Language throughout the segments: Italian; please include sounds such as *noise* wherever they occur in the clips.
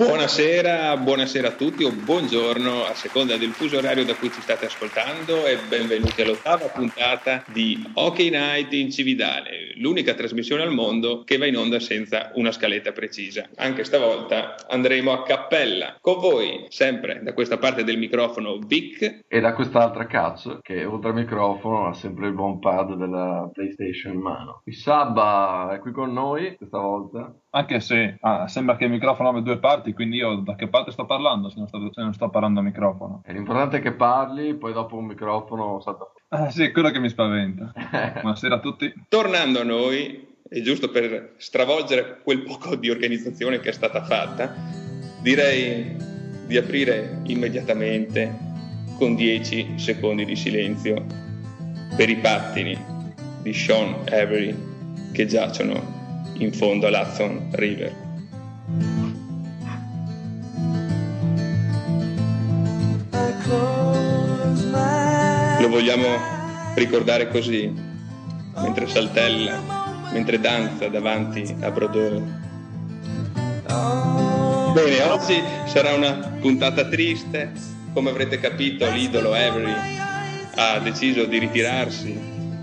Buonasera, buonasera a tutti o buongiorno a seconda del fuso orario da cui ci state ascoltando e benvenuti all'ottava puntata di Hockey Night in Cividale, l'unica trasmissione al mondo che va in onda senza una scaletta precisa. Anche stavolta andremo a cappella. Con voi, sempre da questa parte del microfono, Vic. E da quest'altra cazzo, che oltre al microfono ha sempre il buon pad della PlayStation in mano. Il Sabba è qui con noi questa volta. Anche se ah, sembra che il microfono abbia due parti, quindi io da che parte sto parlando se non sto, se non sto parlando al microfono? E l'importante è che parli, poi dopo un microfono salta fuori. Ah, sì, è quello che mi spaventa. *laughs* Buonasera a tutti. Tornando a noi, e giusto per stravolgere quel poco di organizzazione che è stata fatta, direi di aprire immediatamente con 10 secondi di silenzio per i pattini di Sean Avery che giacciono in fondo all'Hudson River. Vogliamo ricordare così, mentre saltella, mentre danza davanti a Brodeur. Bene, oggi sarà una puntata triste, come avrete capito l'idolo Avery ha deciso di ritirarsi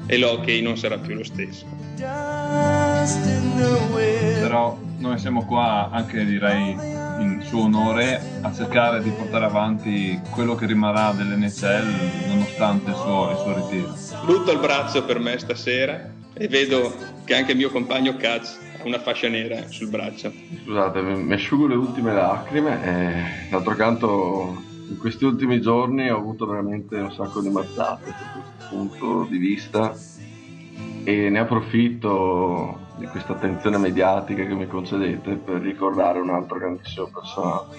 e l'hockey non sarà più lo stesso. Però noi siamo qua anche direi suo onore a cercare di portare avanti quello che rimarrà dell'NCL nonostante il suo, il suo ritiro. Lutto al braccio per me stasera e vedo che anche il mio compagno Katz ha una fascia nera sul braccio. Scusate, mi asciugo le ultime lacrime e d'altro canto in questi ultimi giorni ho avuto veramente un sacco di mazzate da questo punto di vista e ne approfitto di questa attenzione mediatica che mi concedete per ricordare un altro grandissimo personaggio.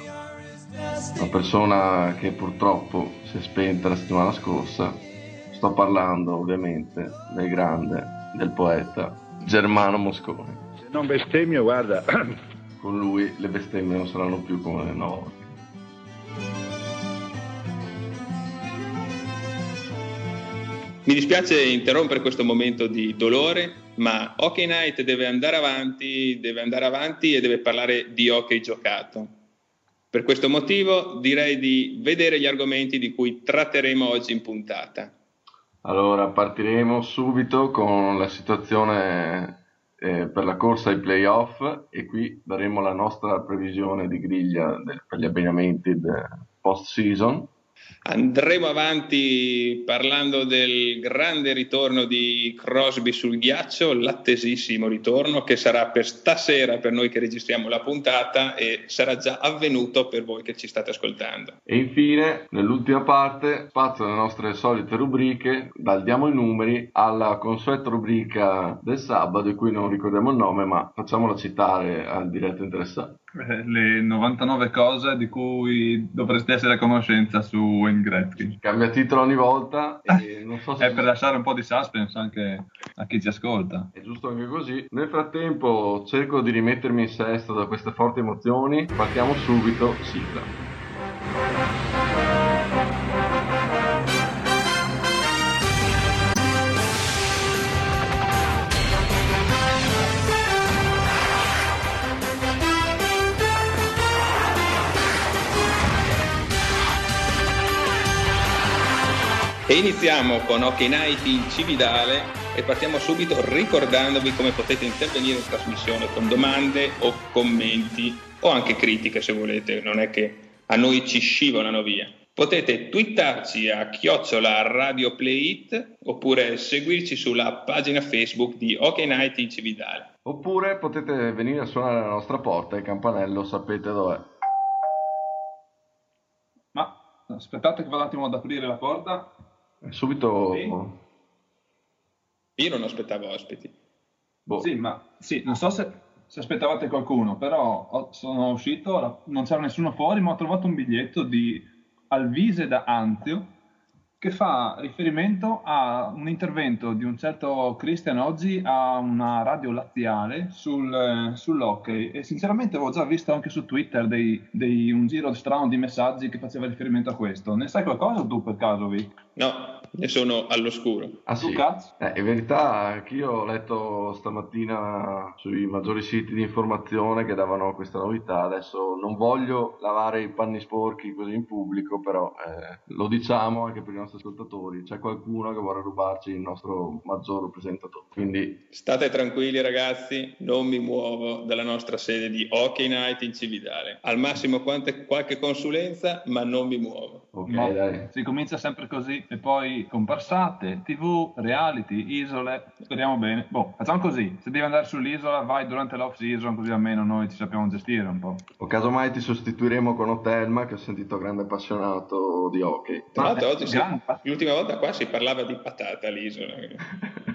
Una persona che purtroppo si è spenta la settimana scorsa. Sto parlando ovviamente del grande, del poeta Germano Mosconi. Se non bestemmio, guarda. *clears throat* Con lui le bestemmie non saranno più come le nuove. Mi dispiace interrompere questo momento di dolore, ma Hockey Night deve andare avanti, deve andare avanti e deve parlare di hockey giocato. Per questo motivo direi di vedere gli argomenti di cui tratteremo oggi in puntata. Allora, partiremo subito con la situazione eh, per la corsa ai playoff e qui daremo la nostra previsione di griglia del, per gli abbinamenti post season Andremo avanti parlando del grande ritorno di Crosby sul ghiaccio, l'attesissimo ritorno che sarà per stasera per noi che registriamo la puntata e sarà già avvenuto per voi che ci state ascoltando. E infine, nell'ultima parte, spazio alle nostre solite rubriche, dal diamo i numeri alla consueta rubrica del sabato, di cui non ricordiamo il nome, ma facciamola citare al diretto interessato. Eh, le 99 cose di cui dovreste essere a conoscenza su Wayne Gretzky. Cambia titolo ogni volta e non so se... È per lasciare un po' di suspense anche a chi ci ascolta. È giusto anche così. Nel frattempo cerco di rimettermi in sesto da queste forti emozioni. Partiamo subito, sigla. E iniziamo con Hockey Night in Cividale e partiamo subito ricordandovi come potete intervenire in trasmissione con domande o commenti o anche critiche se volete, non è che a noi ci scivolano via. Potete twittarci a chiocciola Radio Play It oppure seguirci sulla pagina Facebook di Hockey Night in Cividale. Oppure potete venire a suonare alla nostra porta, il campanello sapete dov'è. Ma aspettate che vado un attimo ad aprire la porta. Subito... Sì. Io non aspettavo ospiti. Boh. Sì, ma sì, non so se, se aspettavate qualcuno, però sono uscito, non c'era nessuno fuori, ma ho trovato un biglietto di Alvise da Anzio che fa riferimento a un intervento di un certo Christian oggi a una radio laziale sul, sull'hockey e sinceramente avevo già visto anche su Twitter dei, dei, un giro strano di messaggi che faceva riferimento a questo. Ne sai qualcosa tu per caso, Vic? No, ne sono all'oscuro. Ah sì? cazzo? Eh, in verità anch'io ho letto stamattina sui maggiori siti di informazione che davano questa novità. Adesso non voglio lavare i panni sporchi così in pubblico, però eh, lo diciamo anche per i nostri ascoltatori. C'è qualcuno che vuole rubarci il nostro maggior presentatore. Quindi State tranquilli ragazzi, non mi muovo dalla nostra sede di Hockey Night in Cividale. Al massimo quante- qualche consulenza, ma non mi muovo. Ok, No, dai. si comincia sempre così e poi comparsate, tv, reality, isole, speriamo bene. Boh, facciamo così, se devi andare sull'isola vai durante l'off season così almeno noi ci sappiamo gestire un po'. O casomai ti sostituiremo con Otelma, che ho sentito grande appassionato di hockey. Tra Ma l'altro oggi si- l'ultima volta qua si parlava di patata all'isola. *laughs*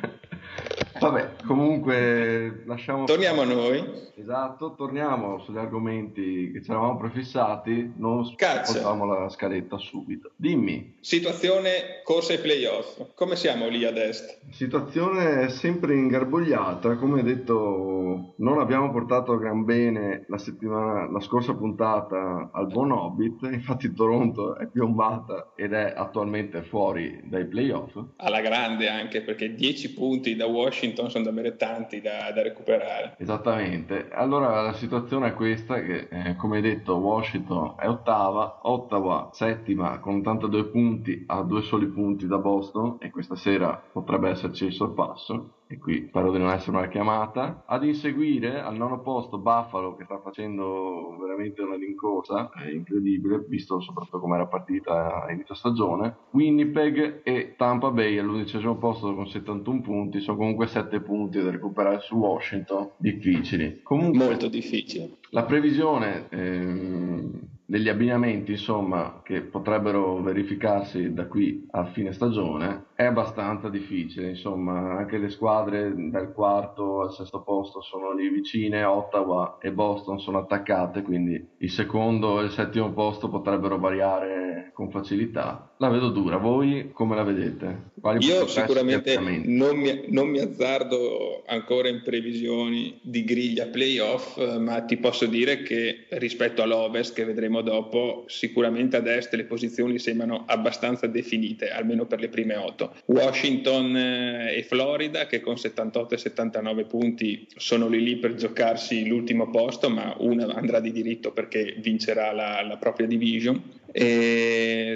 Vabbè, comunque lasciamo... Torniamo a noi. Esatto, torniamo sugli argomenti che ci eravamo prefissati, non facciamo la scaletta subito. Dimmi, Situazione corsa ai playoff. Come siamo lì ad est? situazione sempre ingarbugliata, come detto non abbiamo portato gran bene la settimana, la scorsa puntata al buon Hobbit, *laughs* infatti Toronto è piombata ed è attualmente fuori dai playoff. Alla grande anche perché 10 punti da Washington sono davvero tanti da, da recuperare. Esattamente, allora la situazione è questa che eh, come detto Washington è ottava, Ottawa settima con 82 punti a due soli punti da Boston e questa sera potrebbe esserci il sorpasso e qui spero di non essere una chiamata. Ad inseguire al nono posto Buffalo che sta facendo veramente una rincorsa, incredibile visto soprattutto come era partita a inizio stagione. Winnipeg e Tampa Bay all'undicesimo posto con 71 punti, sono comunque 7 punti da recuperare su Washington, difficili. Comunque Molto difficile. la previsione ehm, degli abbinamenti, insomma, che potrebbero verificarsi da qui a fine stagione è abbastanza difficile. Insomma, anche le squadre dal quarto al sesto posto sono lì vicine, Ottawa e Boston sono attaccate, quindi il secondo e il settimo posto potrebbero variare con facilità. La vedo dura. Voi come la vedete? Quali Io sicuramente non mi, non mi azzardo ancora in previsioni di griglia playoff, ma ti posso dire che rispetto all'Ovest, che vedremo dopo, sicuramente ad est le posizioni sembrano abbastanza definite, almeno per le prime otto. Washington eh, e Florida, che con 78 e 79 punti sono lì lì per giocarsi l'ultimo posto, ma una andrà di diritto perché vincerà la, la propria division. E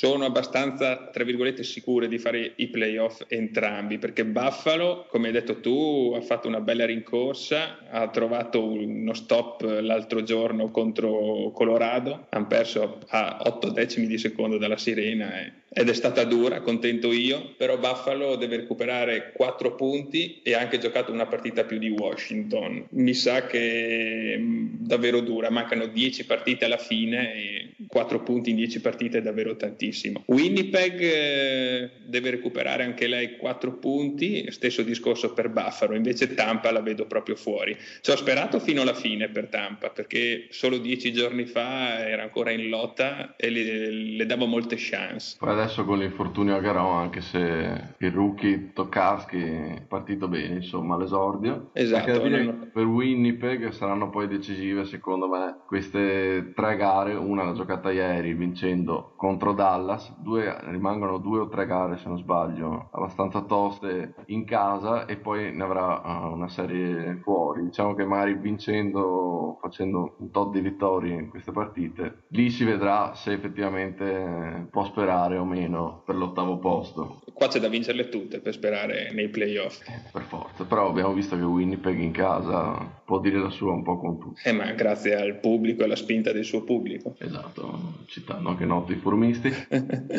sono abbastanza, tra virgolette, sicure di fare i playoff entrambi, perché Buffalo, come hai detto tu, ha fatto una bella rincorsa, ha trovato uno stop l'altro giorno contro Colorado, hanno perso a 8 decimi di secondo dalla sirena e- ed è stata dura, contento io, però Buffalo deve recuperare 4 punti e ha anche giocato una partita più di Washington. Mi sa che è davvero dura, mancano 10 partite alla fine e 4 punti in 10 partite è davvero tantissimo. Winnipeg eh, deve recuperare anche lei 4 punti, stesso discorso per Buffalo, invece Tampa la vedo proprio fuori. Ci ho sperato fino alla fine per Tampa perché solo 10 giorni fa era ancora in lotta e le, le davo molte chance. Poi adesso con l'infortunio a Garò, anche se il rookie Tokarski è partito bene, insomma, all'esordio. Esatto, non- per Winnipeg saranno poi decisive, secondo me, queste tre gare. Una l'ha giocata ieri vincendo contro Dallas, due, rimangono due o tre gare, se non sbaglio, abbastanza toste in casa e poi ne avrà eh, una serie fuori. Diciamo che magari vincendo, facendo un tot di vittorie in queste partite, lì si vedrà se effettivamente eh, può sperare o meno per l'ottavo posto. Qua c'è da vincerle tutte per sperare nei playoff. Per forza, però abbiamo visto che Winnipeg in casa può dire la sua un po' con tutti. Eh, ma grazie al pubblico e alla spinta del suo pubblico. Esatto, citando anche notti furmisti. *laughs*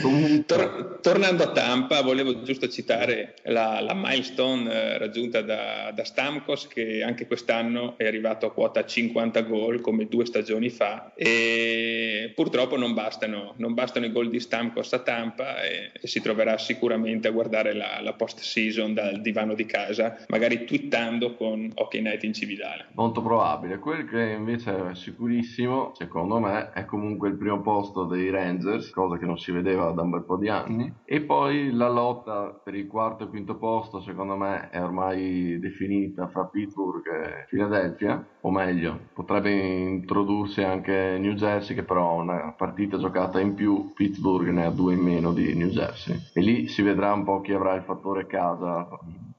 Comunque, Tor- tornando a Tampa, volevo giusto citare la, la milestone eh, raggiunta da, da Stamkos, che anche quest'anno è arrivato a quota 50 gol come due stagioni fa. E purtroppo non bastano, non bastano i gol di Stamkos a Tampa e, e si troverà sicuramente a guardare la, la post season dal divano di casa, magari twittando con Hockey Night in Cividale. Molto probabile. Quel che invece è sicurissimo, secondo me, è comunque il primo posto dei Rangers, cosa che non si vedeva da un bel po' di anni. E poi la lotta per il quarto e quinto posto, secondo me, è ormai definita fra Pittsburgh e Philadelphia, o meglio, potrebbe introdursi anche New Jersey, che però ha una partita giocata in più, Pittsburgh ne ha due in meno di New Jersey. E lì si vedrà un po' chi avrà il fattore casa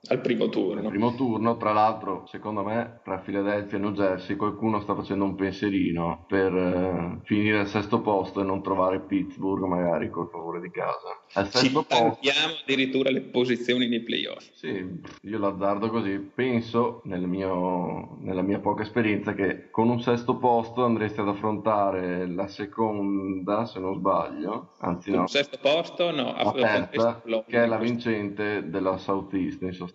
al primo turno. Al primo turno, tra l'altro, secondo me, tra Philadelphia e New Jersey qualcuno sta facendo un pensierino per eh, finire al sesto posto e non trovare Pittsburgh magari col favore di casa. Al sesto Ci posto... addirittura le posizioni nei playoff. Sì, io l'azzardo così. Penso, nel mio, nella mia poca esperienza, che con un sesto posto andresti ad affrontare la seconda, se non sbaglio, anzi no. Un sesto posto? No, la terza, che è la vincente della Southeast in sostanza.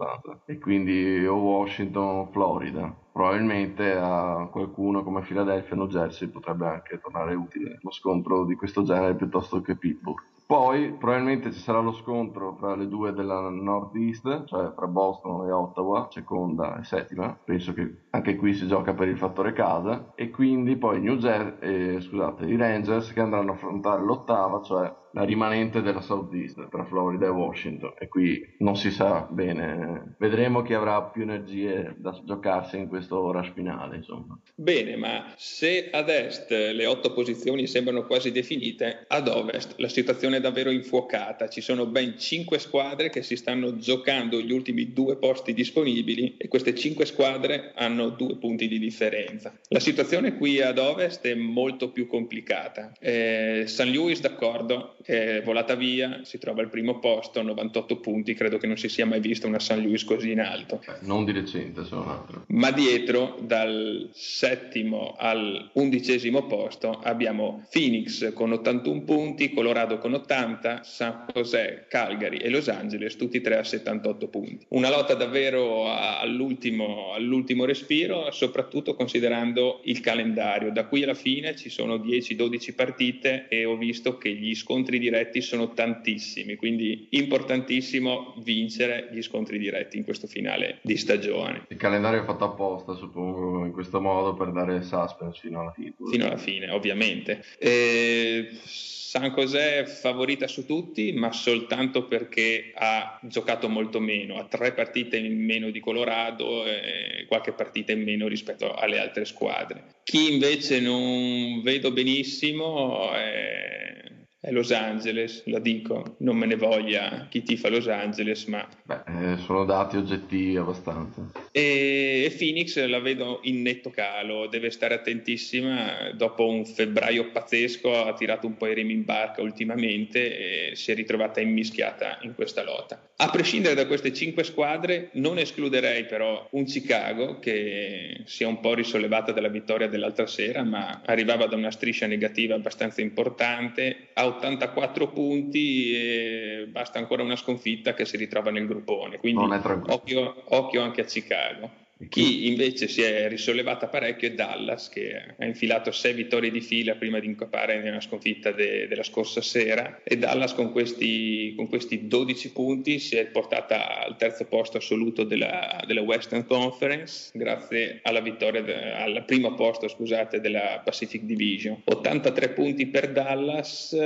E quindi o Washington o Florida probabilmente a qualcuno come Philadelphia o New Jersey potrebbe anche tornare utile lo scontro di questo genere piuttosto che Pittsburgh. Poi probabilmente ci sarà lo scontro tra le due della Northeast, cioè tra Boston e Ottawa, seconda e settima. Penso che anche qui si gioca per il fattore casa. E quindi poi New Jersey, eh, scusate, i Rangers che andranno a affrontare l'ottava, cioè la rimanente della Southeast tra Florida e Washington. E qui non si sa bene. Vedremo chi avrà più energie da giocarsi in questo rush finale. Insomma. Bene, ma se ad est le otto posizioni sembrano quasi definite, ad ovest la situazione è davvero infuocata. Ci sono ben cinque squadre che si stanno giocando gli ultimi due posti disponibili e queste cinque squadre hanno due punti di differenza. La situazione qui ad ovest è molto più complicata. Eh, San Luis, d'accordo, è volata via, si trova al primo posto, 98 punti, credo che non si sia mai vista una San Luis così in alto. Eh, non di recente, se non altro. Ma dietro, dal settimo al undicesimo posto, abbiamo Phoenix con 81 punti, Colorado con 80 80, San José, Calgary e Los Angeles, tutti e tre a 78 punti. Una lotta davvero all'ultimo, all'ultimo respiro, soprattutto considerando il calendario. Da qui alla fine ci sono 10-12 partite e ho visto che gli scontri diretti sono tantissimi, quindi importantissimo vincere gli scontri diretti in questo finale di stagione. Il calendario è fatto apposta, suppongo, in questo modo per dare suspense fino alla fine. Fino alla fine, ovviamente. E San José è favorita su tutti, ma soltanto perché ha giocato molto meno, ha tre partite in meno di Colorado e qualche partita in meno rispetto alle altre squadre. Chi invece non vedo benissimo è è Los Angeles, la dico, non me ne voglia chi tifa Los Angeles, ma... Beh, eh, sono dati oggettivi abbastanza. E, e, Phoenix la vedo in netto calo, deve stare attentissima, dopo un febbraio pazzesco ha tirato un po' i remi in barca ultimamente e si è ritrovata immischiata in questa lotta. A prescindere da queste cinque squadre, non escluderei però un Chicago che si è un po' risollevata dalla vittoria dell'altra sera, ma arrivava da una striscia negativa abbastanza importante, ha 84 punti e basta ancora una sconfitta che si ritrova nel gruppone. Quindi occhio, occhio anche a Chicago. Chi invece si è risollevata parecchio è Dallas, che ha infilato sei vittorie di fila prima di incappare nella sconfitta de- della scorsa sera. E Dallas con questi, con questi, 12 punti si è portata al terzo posto assoluto della, della Western Conference, grazie alla vittoria, de- al primo posto scusate, della Pacific Division. 83 punti per Dallas.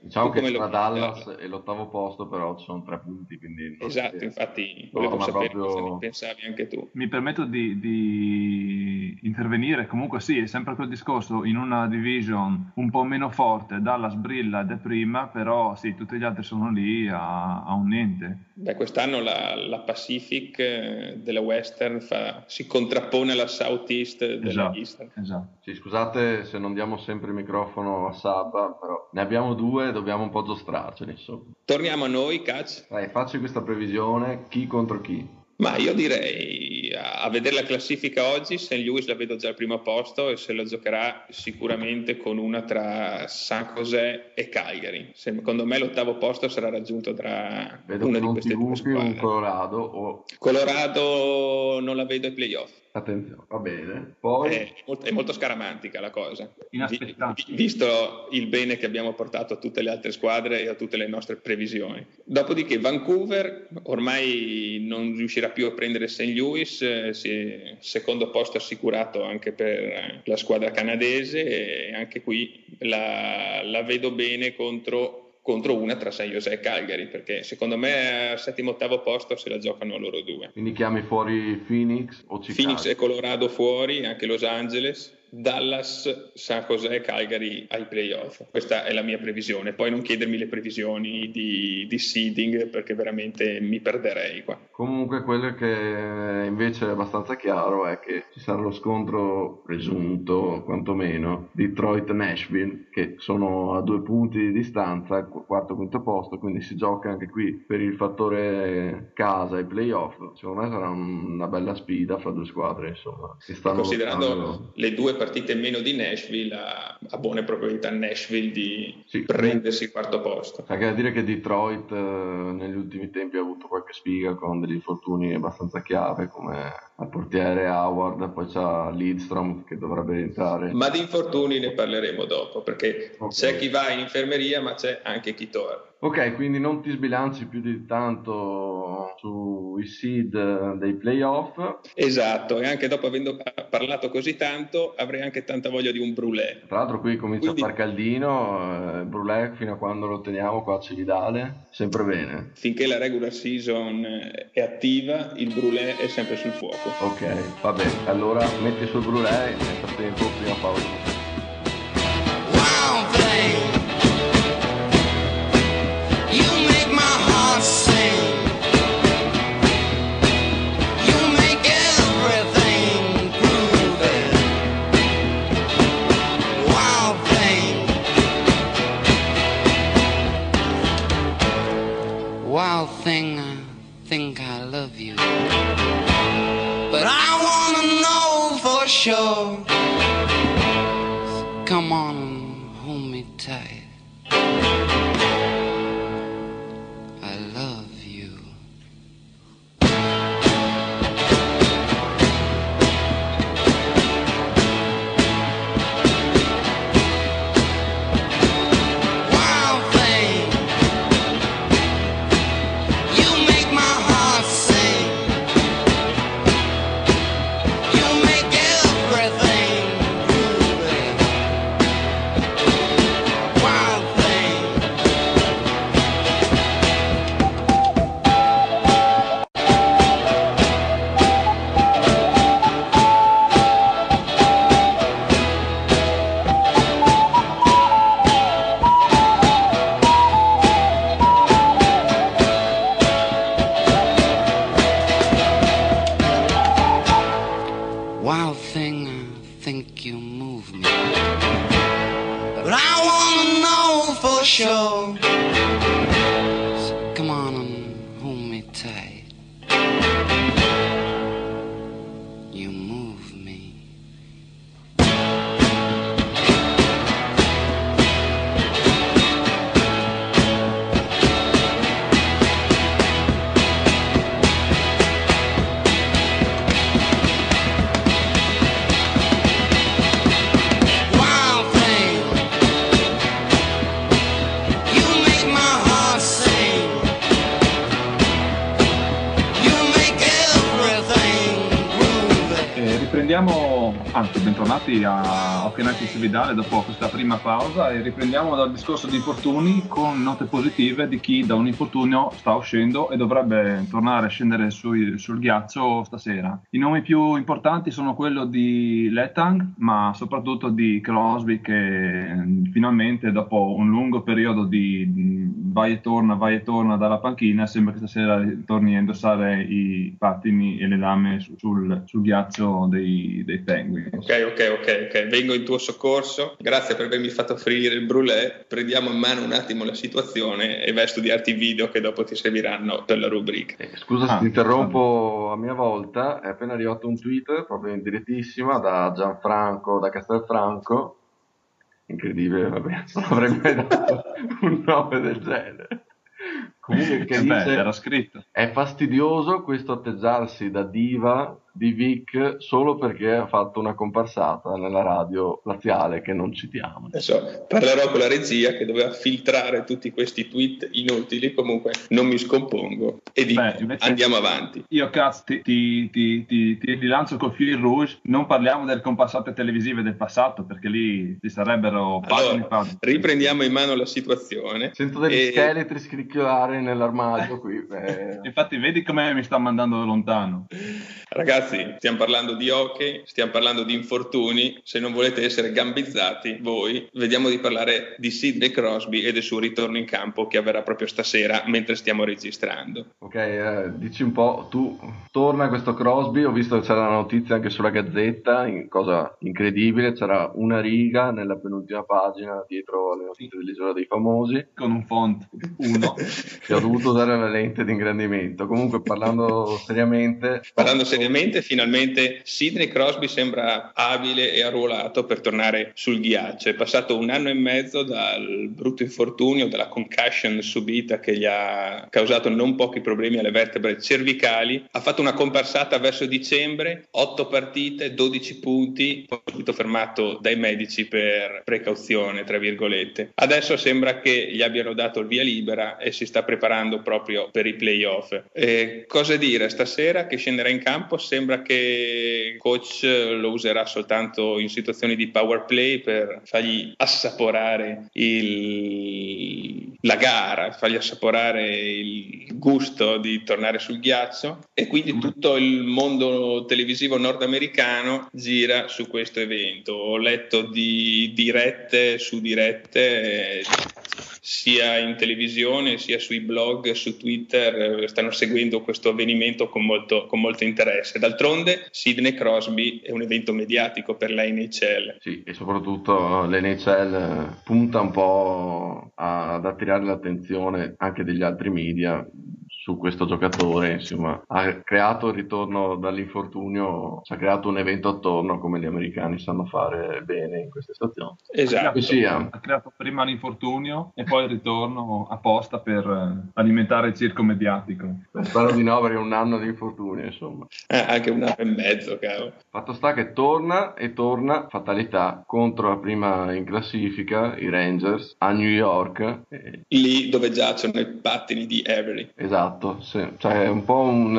Diciamo che tra Dallas e l'ottavo posto, però ci sono tre punti. Quindi esatto, infatti volevo sapere proprio... cosa ne pensavi anche tu. Mi permetto di, di, intervenire, comunque sì, è sempre quel discorso, in una division un po' meno forte, Dallas brilla ed è prima, però sì, tutti gli altri sono lì a, a un niente. Beh, quest'anno la, la Pacific eh, della Western fa, si contrappone alla Southeast della esatto, Eastern. Esatto. Sì, scusate se non diamo sempre il microfono a Sabba, però ne abbiamo due dobbiamo un po' giostrarcene, insomma. Torniamo a noi, Catch. Dai, facci questa previsione, chi contro chi? Ma io direi a vedere la classifica oggi, St. Louis la vedo già al primo posto e se la giocherà sicuramente con una tra San José e Calgary. Secondo me l'ottavo posto sarà raggiunto tra vedo una di queste due squadre. Colorado o... Colorado non la vedo ai playoff. Attenzione, va bene. Poi... È molto, è molto scaramantica la cosa. Inaspettato. Vi- visto il bene che abbiamo portato a tutte le altre squadre e a tutte le nostre previsioni. Dopodiché Vancouver ormai non riuscirà più a prendere St. Louis, eh, si- secondo posto assicurato anche per eh, la squadra canadese e anche qui la, la vedo bene contro contro una tra San Jose e Cagliari, perché secondo me al settimo ottavo posto se la giocano loro due. Quindi chiami fuori Phoenix o Chicago? Phoenix e Colorado fuori, anche Los Angeles, Dallas, San Jose e Calgary ai playoff. Questa è la mia previsione. Poi non chiedermi le previsioni di, di seeding perché veramente mi perderei qua. Comunque quello che invece è abbastanza chiaro è che ci sarà lo scontro presunto, quantomeno, Detroit-Nashville, che sono a due punti di distanza, qu- quarto e quinto posto, quindi si gioca anche qui per il fattore casa e playoff. Secondo me sarà un- una bella sfida fra due squadre, insomma. Considerando lottando. le due partite in meno di Nashville, ha, ha buone probabilità Nashville di Sì. prendersi il quarto posto. Anche da dire che Detroit eh, negli ultimi tempi ha avuto qualche sfiga con degli infortuni abbastanza chiave come al portiere Howard, poi c'ha Lidstrom che dovrebbe entrare. Ma di infortuni ne parleremo dopo, perché Ok. c'è chi va in infermeria, ma c'è anche chi torna. Ok, quindi non ti sbilanci più di tanto sui seed dei playoff. Esatto, e anche dopo avendo parlato così tanto, avrei anche tanta voglia di un brulè. Tra l'altro qui comincia Quindi- a far caldino, eh, Brulè fino a quando lo teniamo qua a Cividale, sempre bene. Finché la regular season eh, è attiva, il brulè è sempre sul fuoco. Ok, va bene, allora metti sul Brulè e nel frattempo prima pausa. show. Anzi bentornati a Hockey Night in Cividale dopo questa prima pausa e riprendiamo dal discorso di infortuni con note positive di chi da un infortunio sta uscendo e dovrebbe tornare a scendere sui- sul ghiaccio stasera. I nomi più importanti sono quello di Letang ma soprattutto di Crosby che eh, finalmente dopo un lungo periodo di mh, vai e torna, vai e torna dalla panchina sembra che stasera torni a indossare i pattini e le lame su- sul, sul ghiaccio dei, dei Penguin. Ok, ok, ok, ok, vengo in tuo soccorso. Grazie per avermi fatto offrire il brulè. Prendiamo in mano un attimo la situazione e vai a studiarti i video che dopo ti serviranno per la rubrica. Eh, Scusa se Ah, ti interrompo a mia volta, è appena arrivato un tweet proprio in direttissima da Gianfranco da Castelfranco. Incredibile, vabbè, *laughs* non avrei mai dato un nome del genere. Comunque che Eh beh, dice era scritto. è fastidioso questo atteggiarsi da diva di Vic solo perché ha fatto una comparsata nella radio laziale che non citiamo. Adesso parlerò con la regia che doveva filtrare tutti questi tweet inutili, comunque non mi scompongo e dico Beh, invece- andiamo avanti. Io cazzo ti, ti, ti, ti, ti rilancio col fil rouge, non parliamo delle compassate televisive del passato perché lì ci sarebbero pagine Allora, pagine. riprendiamo in mano la situazione. Sento degli E- scheletri scricchiolare nell'armadio qui. eh, *laughs* Infatti vedi come mi sta mandando lontano. Ragazzi, stiamo parlando di hockey, stiamo parlando di infortuni. Se non volete essere gambizzati, voi, vediamo di parlare di Sidney Crosby e del suo ritorno in campo che avverrà proprio stasera mentre stiamo registrando. Ok, eh, dici un po', tu torna questo Crosby, ho visto che c'era la notizia anche sulla Gazzetta, in- cosa incredibile, c'era una riga nella penultima pagina dietro alle notizie dell'Isola dei Famosi, Con un font 1. *laughs* che ho dovuto usare la lente di ingrandimento. Comunque parlando seriamente... Parlando seriamente, finalmente Sidney Crosby sembra abile e arruolato per tornare sul ghiaccio. È passato un anno e mezzo dal brutto infortunio, dalla concussion subita che gli ha causato non pochi problemi alle vertebre cervicali. Ha fatto una comparsata verso dicembre, 8 partite, 12 punti, poi subito fermato dai medici per precauzione, tra virgolette. Adesso sembra che gli abbiano dato il via libera e si sta preparando proprio per i playoff. Eh, cosa dire? Stasera che scenderà in campo sembra che il coach lo userà soltanto in situazioni di power play per fargli assaporare il- la gara, fargli assaporare il gusto di tornare sul ghiaccio e quindi tutto il mondo televisivo nordamericano gira su questo evento. Ho letto di dirette su dirette eh, sia in televisione sia sui blog, su Twitter, eh, stanno seguendo questo avvenimento con molto, con molto interesse. D'altronde Sidney Crosby è un evento mediatico per la NHL. Sì, e soprattutto l'NHL punta un po' ad attirare l'attenzione anche degli altri media su questo giocatore, insomma, ha creato il ritorno dall'infortunio, ci ha creato un evento attorno come gli americani sanno fare bene in queste stazioni. Esatto. Ha creato prima l'infortunio e poi il ritorno apposta per eh, alimentare il circo mediatico. Spero di no perché è un anno di infortunio, insomma. Eh, anche un anno e mezzo, cavolo. Fatto sta che torna e torna, fatalità, contro la prima in classifica, i Rangers, a New York. Eh, Lì dove giacciono i pattini di Avery. esatto, sì. cioè è un po' un...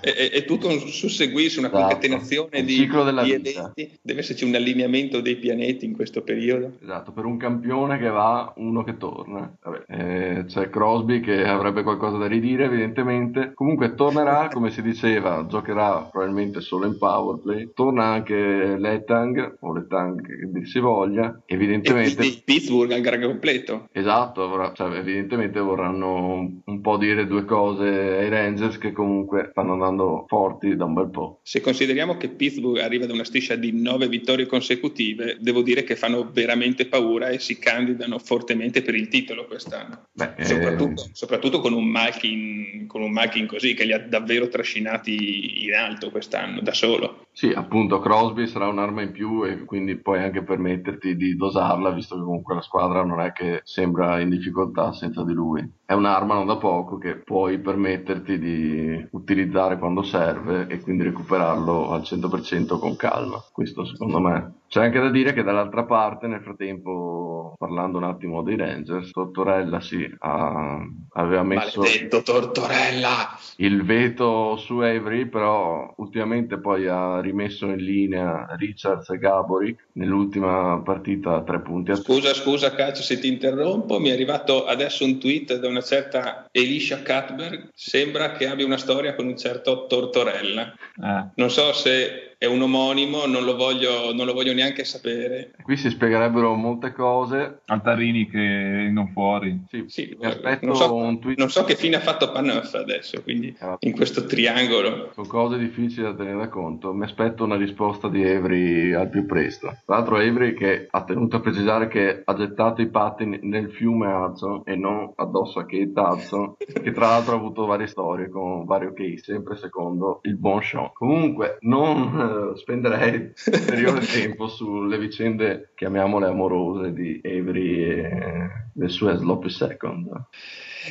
È, è- è tutto un susseguirsi, una Esatto. concatenazione di, ciclo della di vita. eventi. Deve esserci un allineamento dei pianeti in questo periodo. Esatto, per un campione che va, uno che torna. Eh, c'è Crosby che avrebbe qualcosa da ridire, evidentemente. Comunque tornerà, *laughs* come si diceva, giocherà probabilmente solo in powerplay. Torna anche Letang, o Letang che dir si voglia. E Evidentemente, quindi Pittsburgh al gara completo. esatto, avrà- cioè, evidentemente vorranno un po' dire due cose ai Rangers che comunque stanno andando forti da un bel po'. Se consideriamo che Pittsburgh arriva da una striscia di nove vittorie consecutive, devo dire che fanno veramente paura e si candidano fortemente per il titolo quest'anno. Beh, eh, Soprattutto, soprattutto con, un Malkin, con un Malkin così che li ha davvero trascinati in alto quest'anno da solo. Sì, appunto, Crosby sarà un'arma in più e quindi puoi anche permetterti di dosarla, visto che comunque la squadra non è che sembra in difficoltà senza di lui. È un'arma non da poco che puoi permetterti di utilizzare quando serve e quindi recuperarlo al 100% con calma. Questo secondo me. C'è anche da dire che dall'altra parte, nel frattempo, parlando un attimo dei Rangers, Tortorella sì, ha- aveva messo Maledetto Tortorella! il veto su Avery, però ultimamente poi ha rimesso in linea Richards e Gaborik nell'ultima partita a tre punti a Scusa, scusa, Caccio, se ti interrompo. Mi è arrivato adesso un tweet da una certa Elisha Cuthberg. Sembra che abbia una storia con un certo Tortorella. Eh, Non so se è un omonimo, non lo voglio, non lo voglio neanche sapere. Qui si spiegherebbero molte cose. Altarini che non fuori. Sì, Sì, mi aspetto non, so, un tweet non so che fine ha fatto Paneuf adesso, quindi Eh, in questo triangolo. Sono cose difficili da tenere conto. Mi aspetto una risposta di Avery al più presto. Tra l'altro, Avery che ha tenuto a precisare che ha gettato i pattini nel fiume Hudson e non addosso a Kate Hudson, *laughs* che tra l'altro ha avuto varie storie con vario case, sempre secondo il buon Sean. Comunque, non spenderei ulteriore *laughs* tempo sulle vicende, chiamiamole amorose, di Avery e del suo sloppy second.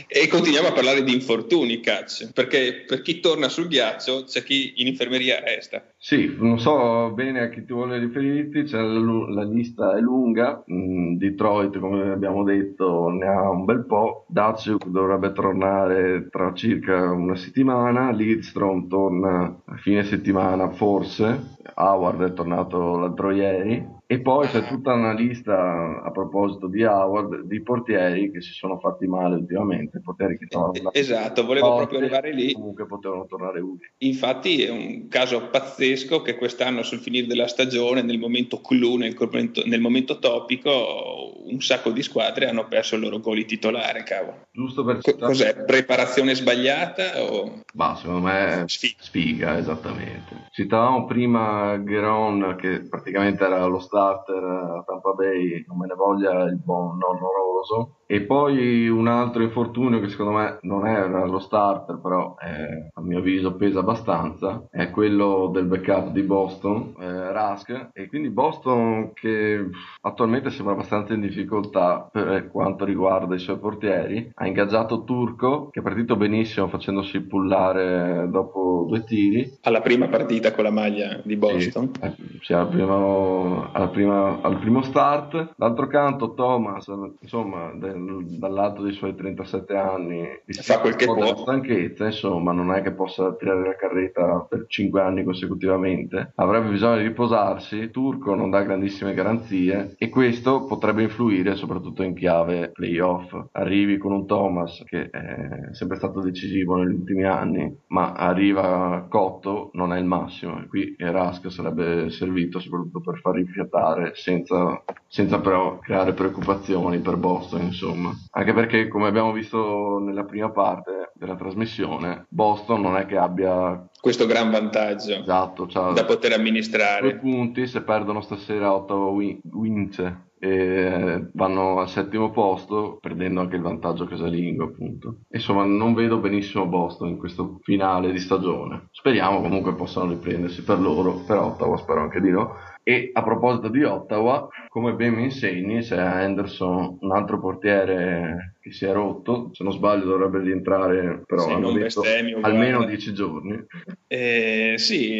E continuiamo a parlare di infortuni, Catch, perché per chi torna sul ghiaccio c'è chi in infermeria resta. Sì, non so bene a chi ti vuole riferirti, cioè la, la, lista è lunga, mm, Detroit come abbiamo detto ne ha un bel po', Datsuk dovrebbe tornare tra circa una settimana, Lidstrom torna a fine settimana forse, Howard è tornato l'altro ieri, e poi c'è tutta una lista a proposito di Howard di portieri che si sono fatti male ultimamente, portieri che Esatto, volevo forte, proprio arrivare lì. Comunque potevano tornare utili. Infatti è un caso pazzesco che quest'anno sul finire della stagione, nel momento clou, nel momento, nel momento topico, un sacco di squadre hanno perso il loro gol titolare, cavolo. Giusto per citare... Cos'è? Preparazione sbagliata o... Ma secondo me sfiga. sfiga, esattamente. Citavamo prima Geron che praticamente era lo starter a Tampa Bay, non me ne voglia il buon nonno Roso. E poi un altro infortunio che secondo me non era lo starter, però è, a mio avviso pesa abbastanza, è quello del backup di Boston, eh, Rask. E quindi Boston che attualmente sembra abbastanza in difficoltà per quanto riguarda i suoi portieri. Ha ingaggiato Turco che è partito benissimo facendosi pullare dopo due tiri. Alla prima partita con la maglia di Boston. Sì, eh, sì al, primo, al, prima, al primo start. D'altro canto Thomas, insomma, dall'alto dei suoi 37 anni, fa quel che può. stanchezza, insomma, non è che possa tirare la carretta per 5 anni consecutivamente. Avrebbe bisogno di riposarsi. Turco non dà grandissime garanzie e questo potrebbe influire soprattutto in chiave playoff. Arrivi con un Thomas che è sempre stato decisivo negli ultimi anni, ma arriva cotto, non è il massimo. E qui Rask sarebbe servito soprattutto per far rifiatare senza, senza però creare preoccupazioni per Boston, insomma. Anche perché, come abbiamo visto nella prima parte della trasmissione, Boston non è che abbia questo gran vantaggio esatto, cioè, da poter amministrare. Due punti, se perdono stasera Ottawa win- vince e vanno al settimo posto perdendo anche il vantaggio casalingo appunto insomma non vedo benissimo Boston in questo finale di stagione speriamo comunque possano riprendersi per loro per Ottawa spero anche di no e a proposito di Ottawa, come ben mi insegni, c'è Anderson, un altro portiere che si è rotto, se non sbaglio dovrebbe rientrare però detto almeno dieci giorni. Eh, sì,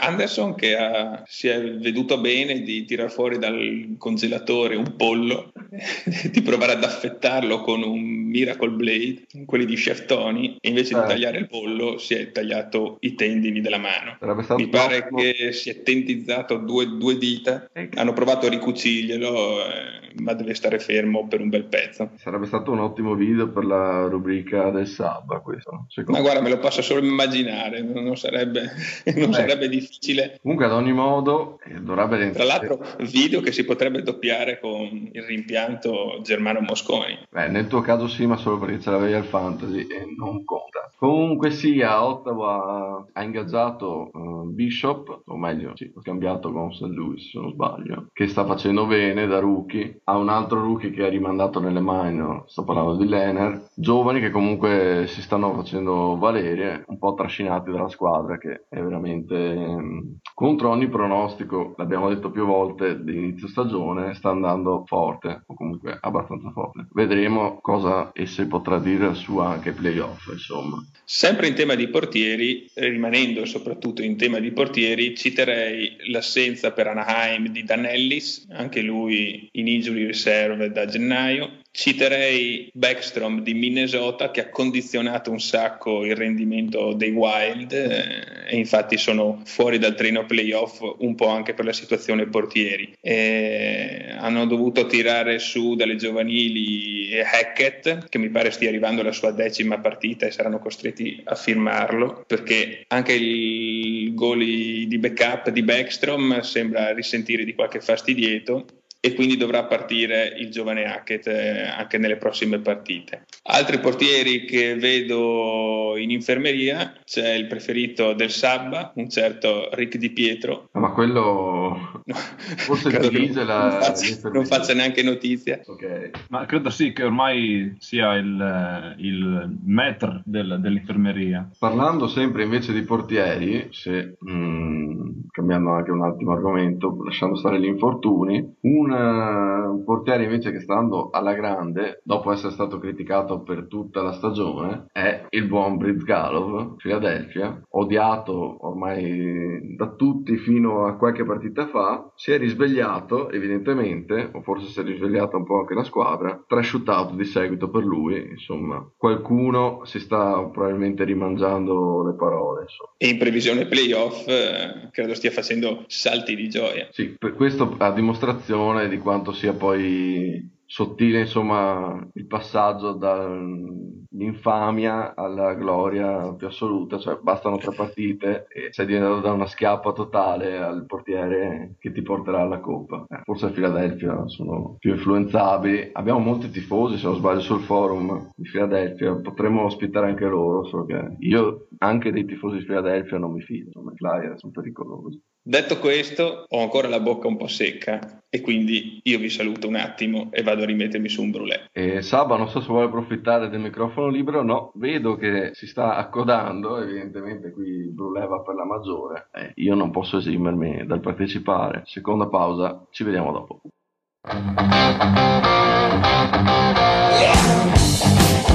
Anderson che ha, si è veduto bene di tirar fuori dal congelatore un pollo, *laughs* di provare ad affettarlo con un Miracle Blade, quelli di Chef Tony, e invece eh. di tagliare il pollo si è tagliato i tendini della mano. Mi pare troppo... che si è tentizzato due, due dita, hanno provato a ricuciglielo, eh, ma deve stare fermo per un bel pezzo. Sarebbe stato un ottimo video per la rubrica del Sabba questo. Ma guarda, me lo posso solo immaginare, non sarebbe, *laughs* non sarebbe difficile. Comunque ad ogni modo eh, dovrebbe rientrare. Tra l'altro video che si potrebbe doppiare con il rimpianto Germano Mosconi. Beh, nel tuo caso sì, ma solo perché ce l'avevi al fantasy e non conta. Comunque sia, Ottawa ha ingaggiato uh, Bishop, o meglio, sì, ho cambiato con St. Louis se non sbaglio, che sta facendo bene da rookie. Ha un altro rookie che ha rimandato nelle minor, sto parlando di Lener. Giovani che comunque si stanno facendo valere, un po' trascinati dalla squadra che è veramente um, contro ogni pronostico, l'abbiamo detto più volte, di inizio stagione, sta andando forte, o comunque abbastanza forte. Vedremo cosa esse potrà dire su anche playoff, insomma. Sempre in tema di portieri, rimanendo soprattutto in tema di portieri, citerei l'assenza per Anaheim di Dan Ellis, anche lui in injury reserve da gennaio, Citerei Backstrom di Minnesota che ha condizionato un sacco il rendimento dei Wild eh, e infatti sono fuori dal treno playoff un po' anche per la situazione portieri. E hanno dovuto tirare su dalle giovanili Hackett che mi pare stia arrivando alla sua decima partita e saranno costretti a firmarlo perché anche il gol di backup di Backstrom sembra risentire di qualche fastidietto e quindi dovrà partire il giovane Hackett eh, anche nelle prossime partite. Altri portieri che vedo in infermeria c'è il preferito del Sabba, un certo Rick Di Pietro. Ma quello Forse dirige non, la- non faccia, l'infermeria. non faccia neanche notizia. Ok. Ma credo sì che ormai sia il, eh, il maître del- dell'infermeria. Parlando sempre invece di portieri, se mh, cambiando anche un attimo argomento, lasciando stare gli infortuni, un, eh, un portiere invece che sta andando alla grande, dopo essere stato criticato per tutta la stagione, è il buon Brizgalov, Philadelphia, odiato ormai da tutti fino a qualche partita fa, si è risvegliato evidentemente, o forse si è risvegliata un po' anche la squadra, trasciutato di seguito per lui, insomma, qualcuno si sta probabilmente rimangiando le parole, insomma. E in previsione playoff eh, credo stia facendo salti di gioia. Sì, per questo a dimostrazione di quanto sia poi sottile, insomma, il passaggio dall'infamia alla gloria più assoluta, cioè bastano tre partite e sei diventato da una schiappa totale al portiere che ti porterà alla coppa. Eh, forse a Philadelphia sono più influenzabili. Abbiamo molti tifosi, se non sbaglio, sul forum di Philadelphia, potremmo ospitare anche loro, solo che io anche dei tifosi di Philadelphia non mi fido, insomma, i Flyers sono pericolosi. Detto questo, ho ancora la bocca un po' secca e quindi io vi saluto un attimo e vado a rimettermi su un brulè. E Saba non so se vuole approfittare del microfono libero, no, vedo che si sta accodando, evidentemente qui il Brulè va per la maggiore, Eh, io non posso esimermi dal partecipare. Seconda pausa, ci vediamo dopo. I've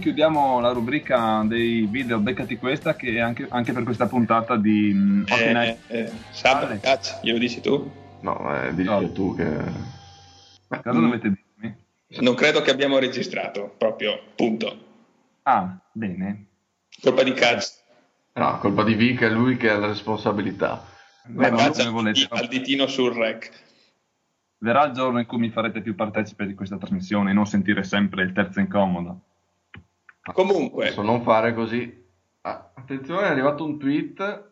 chiudiamo la rubrica dei video Beccati questa che è anche, anche per questa puntata di mm, Eh, Night. eh, Sab, Alex. cazzo, glielo dici tu? No, eh, dici No. tu che... Cosa dovete dirmi? Non credo che abbiamo registrato, proprio, punto. Ah, bene. Colpa di cazzo. No, colpa di Vic, è lui che ha la responsabilità. Beh, ma Cazzo, come volete. al ditino sul rec. Verrà il giorno in cui mi farete più partecipe di questa trasmissione e non sentire sempre il terzo incomodo. Comunque, Adesso non fare così. Ah, attenzione, è arrivato un tweet.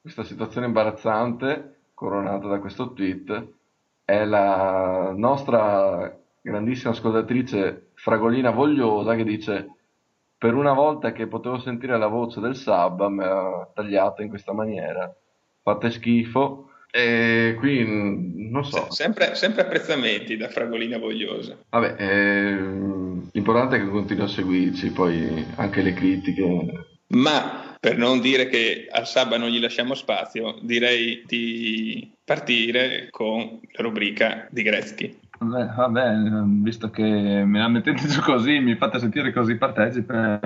Questa situazione imbarazzante, coronata da questo tweet, è la nostra grandissima ascoltatrice Fragolina Vogliosa che dice per una volta che potevo sentire la voce del sub mi ha tagliato in questa maniera. Fate schifo. E qui mh, non so. se- sempre, sempre apprezzamenti da Fragolina Vogliosa. Vabbè, ehm, l'importante è che continui a seguirci, poi anche le critiche. Ma per non dire che al Sabba non gli lasciamo spazio, direi di partire con la rubrica di Gretzky. Beh, vabbè, ehm, visto che me la mettete giù così, mi fate sentire così partecipe,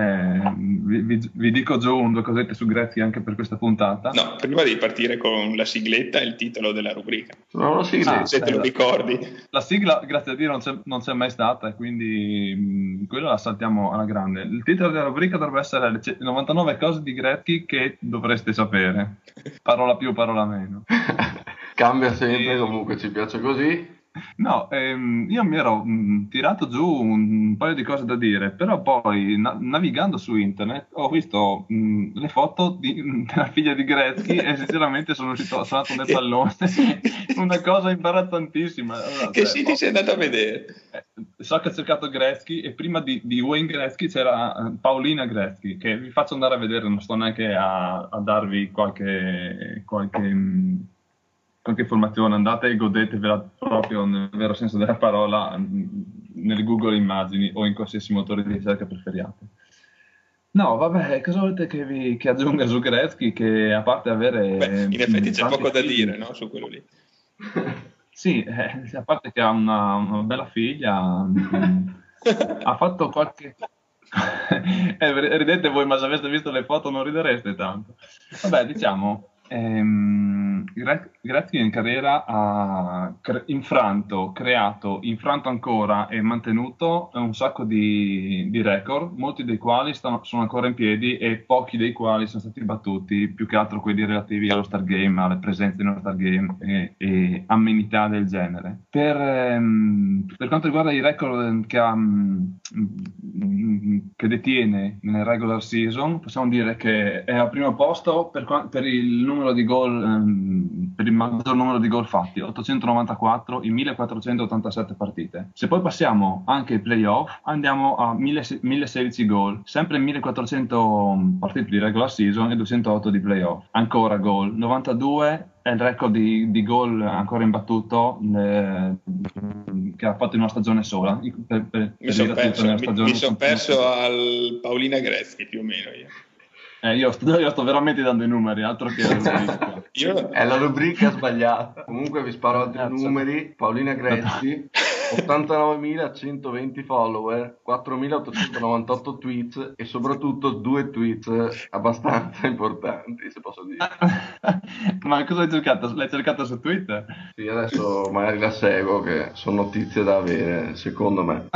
vi, vi- vi dico giù un due cosette su Grezzi anche per questa puntata. No, prima devi partire con la sigletta e il titolo della rubrica, Sono una sigla. Ah, se te lo ricordi. La sigla, grazie a Dio, non c'è, non c'è mai stata e quindi mh, quella la saltiamo alla grande. Il titolo della rubrica dovrebbe essere le ce- 99 cose di Gretzky che dovreste sapere. Parola più, parola meno. *laughs* Cambia sempre, E- comunque ci piace così. No, ehm, io mi ero mh, tirato giù un paio di cose da dire, però poi na- navigando su internet ho visto mh, le foto di- *laughs* della figlia di Gretzky e sinceramente sono uscito sono andato nel pallone. *laughs* Una cosa imbarazzantissima. Allora, Che cioè, siti sei andato a vedere? eh, So che ho cercato Gretzky e prima di, di Wayne Gretzky c'era eh, Paolina Gretzky, che vi faccio andare a vedere, non sto neanche a, a darvi qualche, qualche, mh, qualche informazione, andate e godetevela proprio nel vero senso della parola nel Google Immagini o in qualsiasi motore di ricerca preferiate. No, vabbè, cosa volete che, vi, che aggiunga su Gretzky che a parte avere... Beh, in effetti c'è poco da dire no, su quello lì. *laughs* sì, eh, a parte che ha una, una bella figlia, mh, ha fatto qualche... *laughs* Eh, ridete voi, ma se aveste visto le foto non ridereste tanto. Vabbè, diciamo, ehm, in carriera ha cre- infranto, creato, infranto ancora e mantenuto un sacco di, di record, molti dei quali stanno- sono ancora in piedi e pochi dei quali sono stati battuti, più che altro quelli relativi allo Star Game, alle presenze nello Star Game e, e amenità del genere. Per, ehm, per quanto riguarda i record che, ha, mm, mm, che detiene nel regular season, possiamo dire che è al primo posto per, per il numero di gol, ehm, per il maggior numero di gol fatti, 894 in 1487 partite. Se poi passiamo anche ai playoff, andiamo a 1000 1016 gol, sempre 1400 partite di regular season e 208 di playoff. Ancora gol, 92 è il record di, di gol ancora imbattuto eh, che ha fatto in una stagione sola. Per, per, Mi sono perso, mi- mi son perso al Paolina Gretzky più o meno io. Eh, io, sto, *laughs* io sto veramente dando i numeri, altro che rubrica. *laughs* Io È la rubrica sbagliata. Comunque vi sparo altri Cazzo. numeri. Paolina Grezzi, *laughs* 89.120 follower, 4.898 tweets e soprattutto due tweets abbastanza importanti, se posso dire. Ma cosa hai cercato? L'hai cercato su Twitter? Sì, adesso magari la seguo, che sono notizie da avere, secondo me.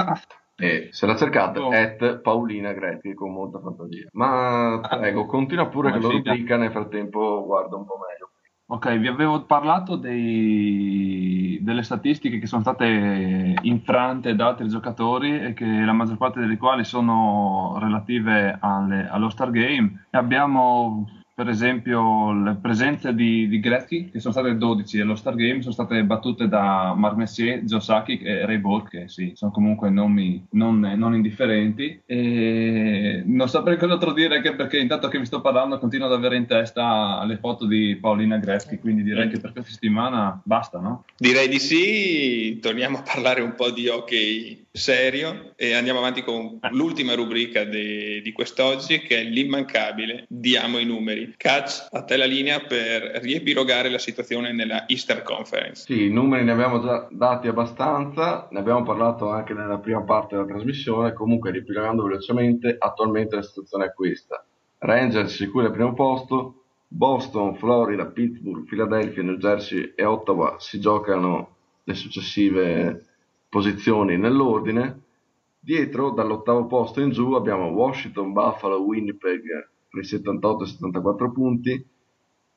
E se la cercate, Oh. at Paolina Grezzi con molta fantasia. Ma prego, continua pure Come la figa. rubrica, nel frattempo guarda un po' meglio. Ok, vi avevo parlato dei- delle statistiche che sono state infrante da altri giocatori e che la maggior parte delle quali sono relative alle- allo Star Game. E abbiamo per esempio le presenze di, di Gretzky, che sono state 12 allo Star Game, sono state battute da Mark Messier, Joe Sakic e Ray Bolt, che sì, sono comunque nomi non, non indifferenti. E non saprei cos'altro dire, anche perché intanto che vi sto parlando continuo ad avere in testa le foto di Paolina Gretzky, quindi direi che per questa settimana basta, no? direi di sì, torniamo a parlare un po' di hockey serio e andiamo avanti con l'ultima rubrica de- di quest'oggi che è l'immancabile Diamo i numeri. Catch, a te la linea per riepilogare la situazione nella Easter Conference. Sì, i numeri ne abbiamo già dati abbastanza, ne abbiamo parlato anche nella prima parte della trasmissione, comunque ripilogando velocemente, attualmente la situazione è questa. Rangers sicuro al primo posto, Boston, Florida, Pittsburgh, Philadelphia, New Jersey e Ottawa si giocano le successive posizioni nell'ordine. Dietro, dall'ottavo posto in giù, abbiamo Washington, Buffalo, Winnipeg per i 78 e 74 punti,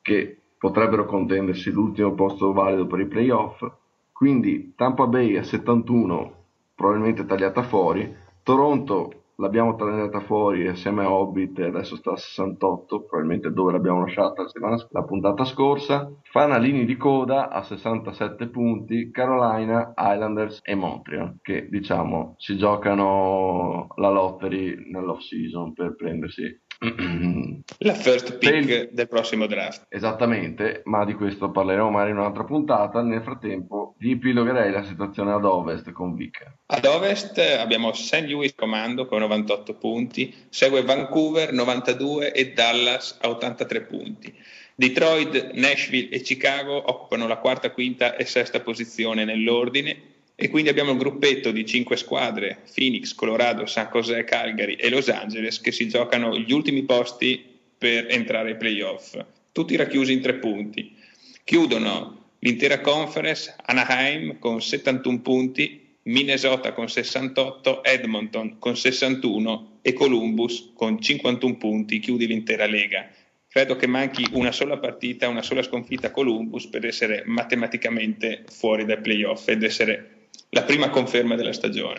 che potrebbero contendersi l'ultimo posto valido per i playoff. Quindi Tampa Bay a 71, probabilmente tagliata fuori. Toronto l'abbiamo tagliata fuori assieme a Hobbit e adesso sta a 68, probabilmente dove l'abbiamo lasciata la, settimana- la puntata scorsa. Fanalini di coda a 67 punti, Carolina, Islanders e Montreal, che diciamo si giocano la lottery nell'off season per prendersi La first pick del prossimo draft. Esattamente, ma di questo parleremo magari in un'altra puntata. Nel frattempo, vi epilogherei la situazione ad ovest con Vic. Ad ovest abbiamo St. Louis comando con 98 punti, segue Vancouver 92 e Dallas a 83 punti. Detroit, Nashville e Chicago occupano la quarta, quinta e sesta posizione nell'ordine E quindi abbiamo il gruppetto di cinque squadre, Phoenix, Colorado, San José, Calgary e Los Angeles, che si giocano gli ultimi posti per entrare ai playoff, tutti racchiusi in tre punti. Chiudono l'intera conference Anaheim con 71 punti, Minnesota con 68, Edmonton con 61 e Columbus con 51 punti, chiudi l'intera lega. Credo che manchi una sola partita, una sola sconfitta a Columbus per essere matematicamente fuori dai playoff ed essere la prima conferma della stagione.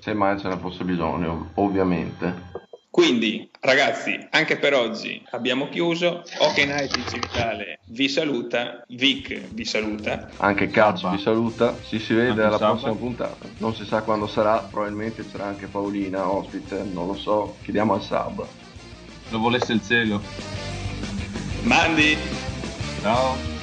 Se mai ce ne fosse bisogno, ovviamente. Quindi, ragazzi, anche per oggi abbiamo chiuso. Ok Night in Civitale vi saluta, Vic vi saluta. Anche Cazzo vi saluta, ci si vede Anche alla Sabba. prossima puntata. Non si sa quando sarà, probabilmente sarà anche Paolina ospite, non lo so, chiediamo al Sab. Lo volesse il cielo. Mandi! Ciao.